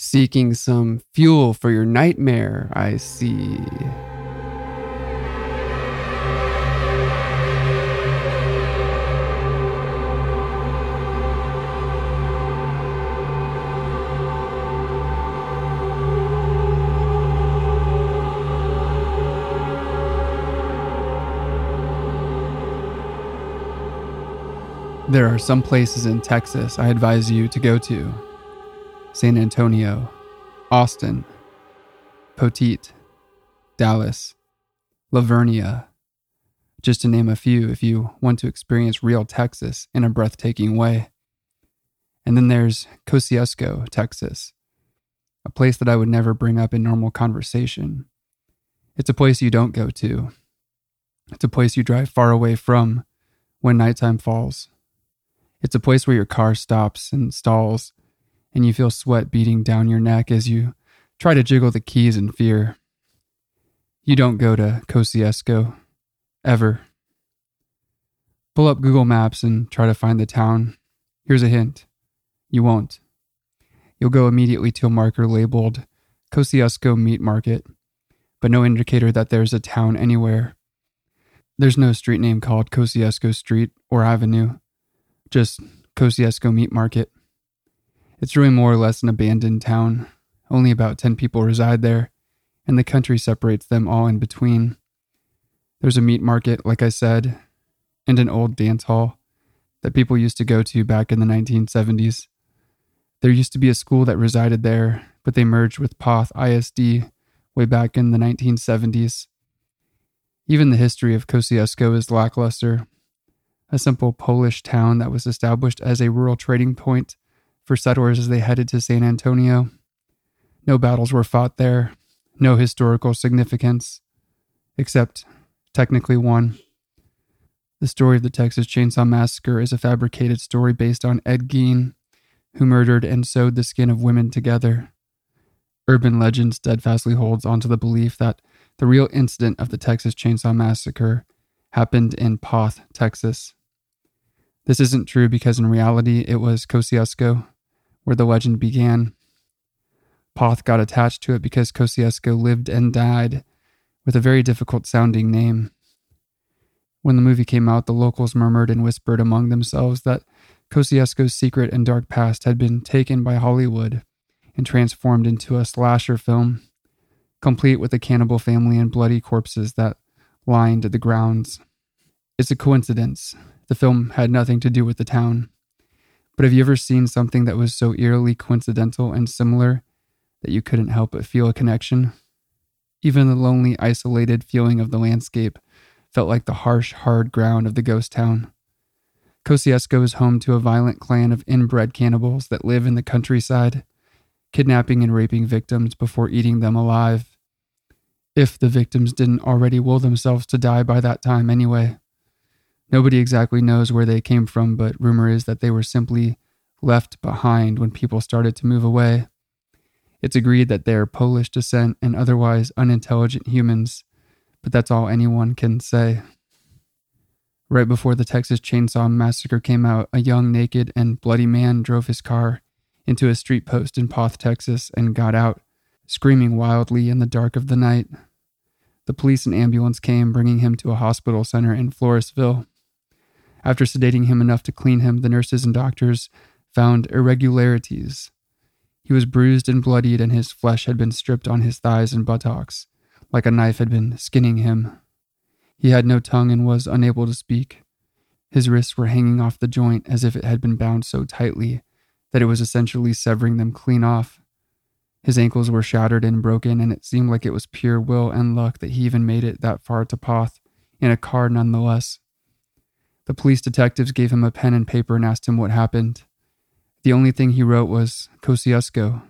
Seeking some fuel for your nightmare, I see. There are some places in Texas I advise you to go to San Antonio, Austin, Poteet, Dallas, La Vernia, just to name a few if you want to experience real Texas in a breathtaking way. And then there's Kosciusko, Texas, a place that I would never bring up in normal conversation. It's a place you don't go to. It's a place you drive far away from when nighttime falls. It's a place where your car stops and stalls, and you feel sweat beating down your neck as you try to jiggle the keys in fear. You don't go to Kosciusko, ever. Pull up Google Maps and try to find the town. Here's a hint you won't. You'll go immediately to a marker labeled Kosciusko Meat Market, but no indicator that there's a town anywhere. There's no street name called Kosciusko Street or Avenue just Kosciusko Meat Market. It's really more or less an abandoned town. Only about 10 people reside there, and the country separates them all in between. There's a meat market, like I said, and an old dance hall that people used to go to back in the 1970s. There used to be a school that resided there, but they merged with Poth ISD way back in the 1970s. Even the history of Kosciusko is lackluster, a simple Polish town that was established as a rural trading point for settlers as they headed to San Antonio. No battles were fought there, no historical significance, except technically one. The story of the Texas Chainsaw Massacre is a fabricated story based on Ed Gein, who murdered and sewed the skin of women together. Urban legend steadfastly holds onto the belief that the real incident of the Texas Chainsaw Massacre happened in Poth, Texas. This isn't true because in reality it was Kosciusko where the legend began. Poth got attached to it because Kosciusko lived and died with a very difficult sounding name. When the movie came out, the locals murmured and whispered among themselves that Kosciusko's secret and dark past had been taken by Hollywood and transformed into a slasher film, complete with a cannibal family and bloody corpses that lined the grounds. It's a coincidence the film had nothing to do with the town. But have you ever seen something that was so eerily coincidental and similar that you couldn't help but feel a connection? Even the lonely, isolated feeling of the landscape felt like the harsh, hard ground of the ghost town. Kosciusko is home to a violent clan of inbred cannibals that live in the countryside, kidnapping and raping victims before eating them alive. If the victims didn't already will themselves to die by that time anyway. Nobody exactly knows where they came from, but rumor is that they were simply left behind when people started to move away. It's agreed that they are Polish descent and otherwise unintelligent humans, but that's all anyone can say. Right before the Texas Chainsaw Massacre came out, a young, naked, and bloody man drove his car into a street post in Poth, Texas, and got out, screaming wildly in the dark of the night. The police and ambulance came, bringing him to a hospital center in Floresville. After sedating him enough to clean him, the nurses and doctors found irregularities. He was bruised and bloodied, and his flesh had been stripped on his thighs and buttocks, like a knife had been skinning him. He had no tongue and was unable to speak. His wrists were hanging off the joint as if it had been bound so tightly that it was essentially severing them clean off. His ankles were shattered and broken, and it seemed like it was pure will and luck that he even made it that far to Poth, in a car nonetheless. The police detectives gave him a pen and paper and asked him what happened. The only thing he wrote was Kosciusko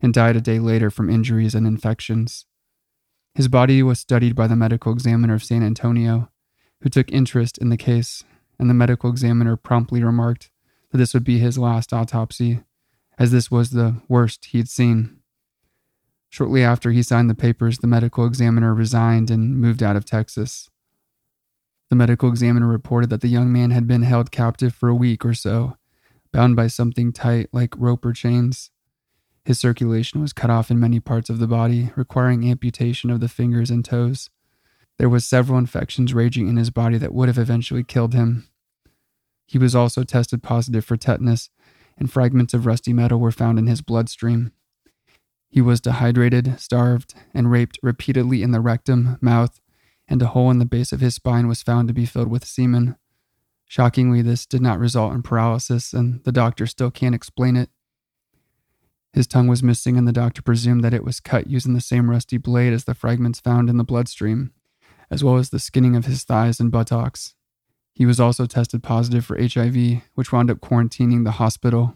and died a day later from injuries and infections. His body was studied by the medical examiner of San Antonio, who took interest in the case, and the medical examiner promptly remarked that this would be his last autopsy, as this was the worst he'd seen. Shortly after he signed the papers, the medical examiner resigned and moved out of Texas. The medical examiner reported that the young man had been held captive for a week or so, bound by something tight like rope or chains. His circulation was cut off in many parts of the body, requiring amputation of the fingers and toes. There was several infections raging in his body that would have eventually killed him. He was also tested positive for tetanus, and fragments of rusty metal were found in his bloodstream. He was dehydrated, starved, and raped repeatedly in the rectum, mouth, and a hole in the base of his spine was found to be filled with semen. Shockingly, this did not result in paralysis, and the doctor still can't explain it. His tongue was missing, and the doctor presumed that it was cut using the same rusty blade as the fragments found in the bloodstream, as well as the skinning of his thighs and buttocks. He was also tested positive for HIV, which wound up quarantining the hospital.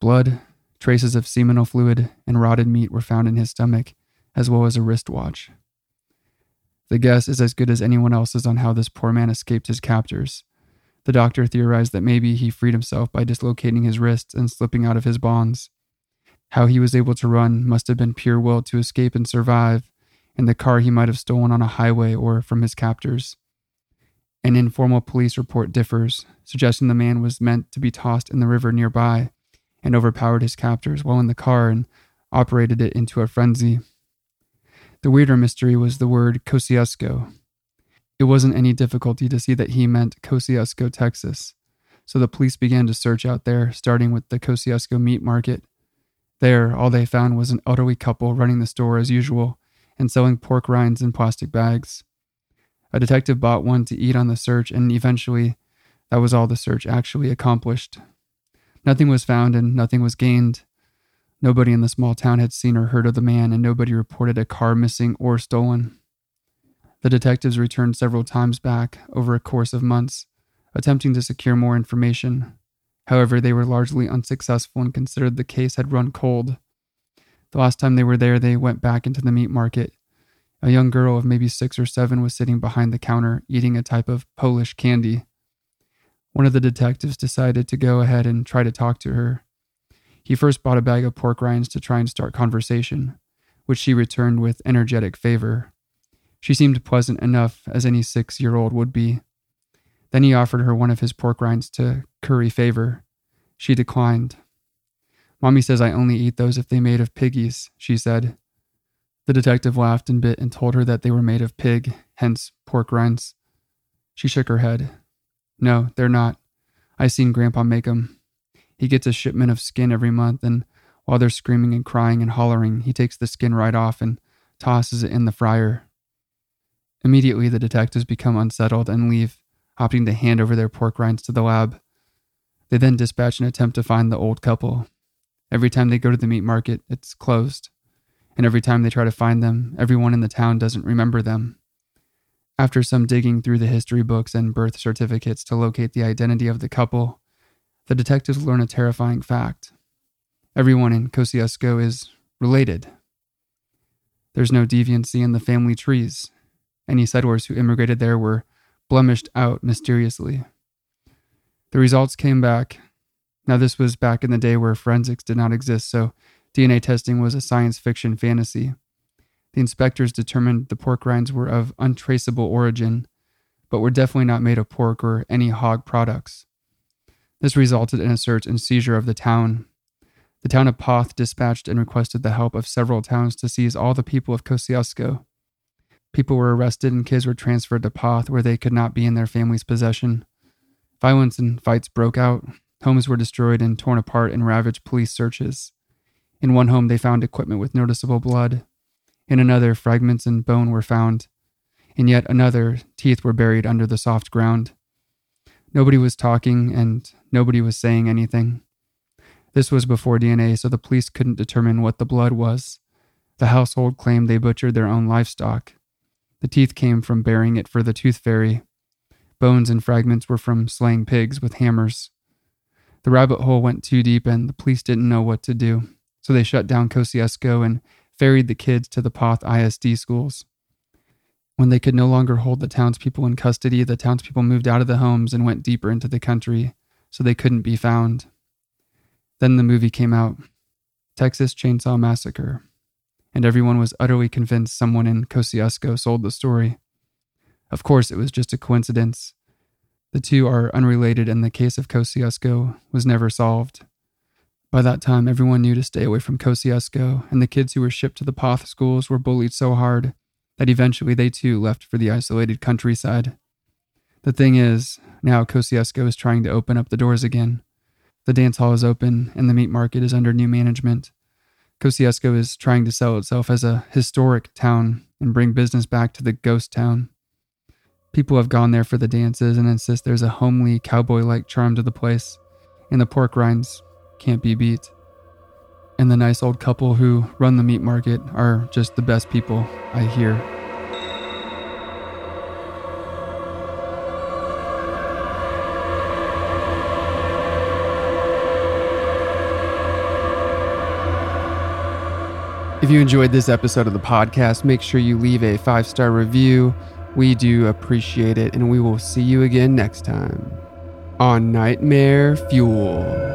Blood, traces of seminal fluid, and rotted meat were found in his stomach, as well as a wristwatch. The guess is as good as anyone else's on how this poor man escaped his captors. The doctor theorized that maybe he freed himself by dislocating his wrists and slipping out of his bonds. How he was able to run must have been pure will to escape and survive, in the car he might have stolen on a highway or from his captors. An informal police report differs, suggesting the man was meant to be tossed in the river nearby and overpowered his captors while in the car and operated it into a frenzy. The weirder mystery was the word Kosciusko. It wasn't any difficulty to see that he meant Kosciusko, Texas, so the police began to search out there, starting with the Kosciusko meat market. There, all they found was an elderly couple running the store as usual and selling pork rinds in plastic bags. A detective bought one to eat on the search, and eventually, that was all the search actually accomplished. Nothing was found and nothing was gained. Nobody in the small town had seen or heard of the man, and nobody reported a car missing or stolen. The detectives returned several times back over a course of months, attempting to secure more information. However, they were largely unsuccessful and considered the case had run cold. The last time they were there, they went back into the meat market a young girl of maybe six or seven was sitting behind the counter eating a type of Polish candy. One of the detectives decided to go ahead and try to talk to her. He first bought a bag of pork rinds to try and start conversation, which she returned with energetic favor. She seemed pleasant enough as any six year old would be. Then he offered her one of his pork rinds to curry favor. She declined. Mommy says I only eat those if they're made of piggies, she said. The detective laughed and bit and told her that they were made of pig, hence pork rinds. She shook her head. No, they're not. I seen Grandpa make 'em. He gets a shipment of skin every month, and while they're screaming and crying and hollering, he takes the skin right off and tosses it in the fryer. Immediately, the detectives become unsettled and leave, opting to hand over their pork rinds to the lab. They then dispatch an attempt to find the old couple. Every time they go to the meat market, it's closed and every time they try to find them, everyone in the town doesn't remember them. After some digging through the history books and birth certificates to locate the identity of the couple, the detectives learn a terrifying fact. Everyone in Kosciusko is related. There's no deviancy in the family trees. Any settlers who immigrated there were blemished out mysteriously. The results came back. Now, this was back in the day where forensics did not exist, so DNA testing was a science fiction fantasy. The inspectors determined the pork rinds were of untraceable origin, but were definitely not made of pork or any hog products. This resulted in a search and seizure of the town. The town of Poth dispatched and requested the help of several towns to seize all the people of Kosciusko. People were arrested and kids were transferred to Poth where they could not be in their family's possession. Violence and fights broke out. Homes were destroyed and torn apart in ravaged police searches. In one home, they found equipment with noticeable blood. In another, fragments and bone were found. In yet another, teeth were buried under the soft ground. Nobody was talking and nobody was saying anything. This was before DNA, so the police couldn't determine what the blood was. The household claimed they butchered their own livestock. The teeth came from burying it for the tooth fairy. Bones and fragments were from slaying pigs with hammers. The rabbit hole went too deep, and the police didn't know what to do so they shut down Kosciusko and ferried the kids to the Poth ISD schools. When they could no longer hold the townspeople in custody, the townspeople moved out of the homes and went deeper into the country, so they couldn't be found. Then the movie came out Texas Chainsaw Massacre, and everyone was utterly convinced someone in Kosciusko sold the story. Of course, it was just a coincidence. The two are unrelated, and the case of Kosciusko was never solved. By that time, everyone knew to stay away from Kosciusko, and the kids who were shipped to the Poth schools were bullied so hard that eventually they too left for the isolated countryside. The thing is, now Kosciusko is trying to open up the doors again. The dance hall is open, and the meat market is under new management. Kosciusko is trying to sell itself as a historic town and bring business back to the ghost town. People have gone there for the dances and insist there's a homely, cowboy like charm to the place, and the pork rinds can't be beat. And the nice old couple who run the meat market are just the best people, I hear. If you enjoyed this episode of the podcast, make sure you leave a five star review. We do appreciate it, and we will see you again next time on Nightmare Fuel.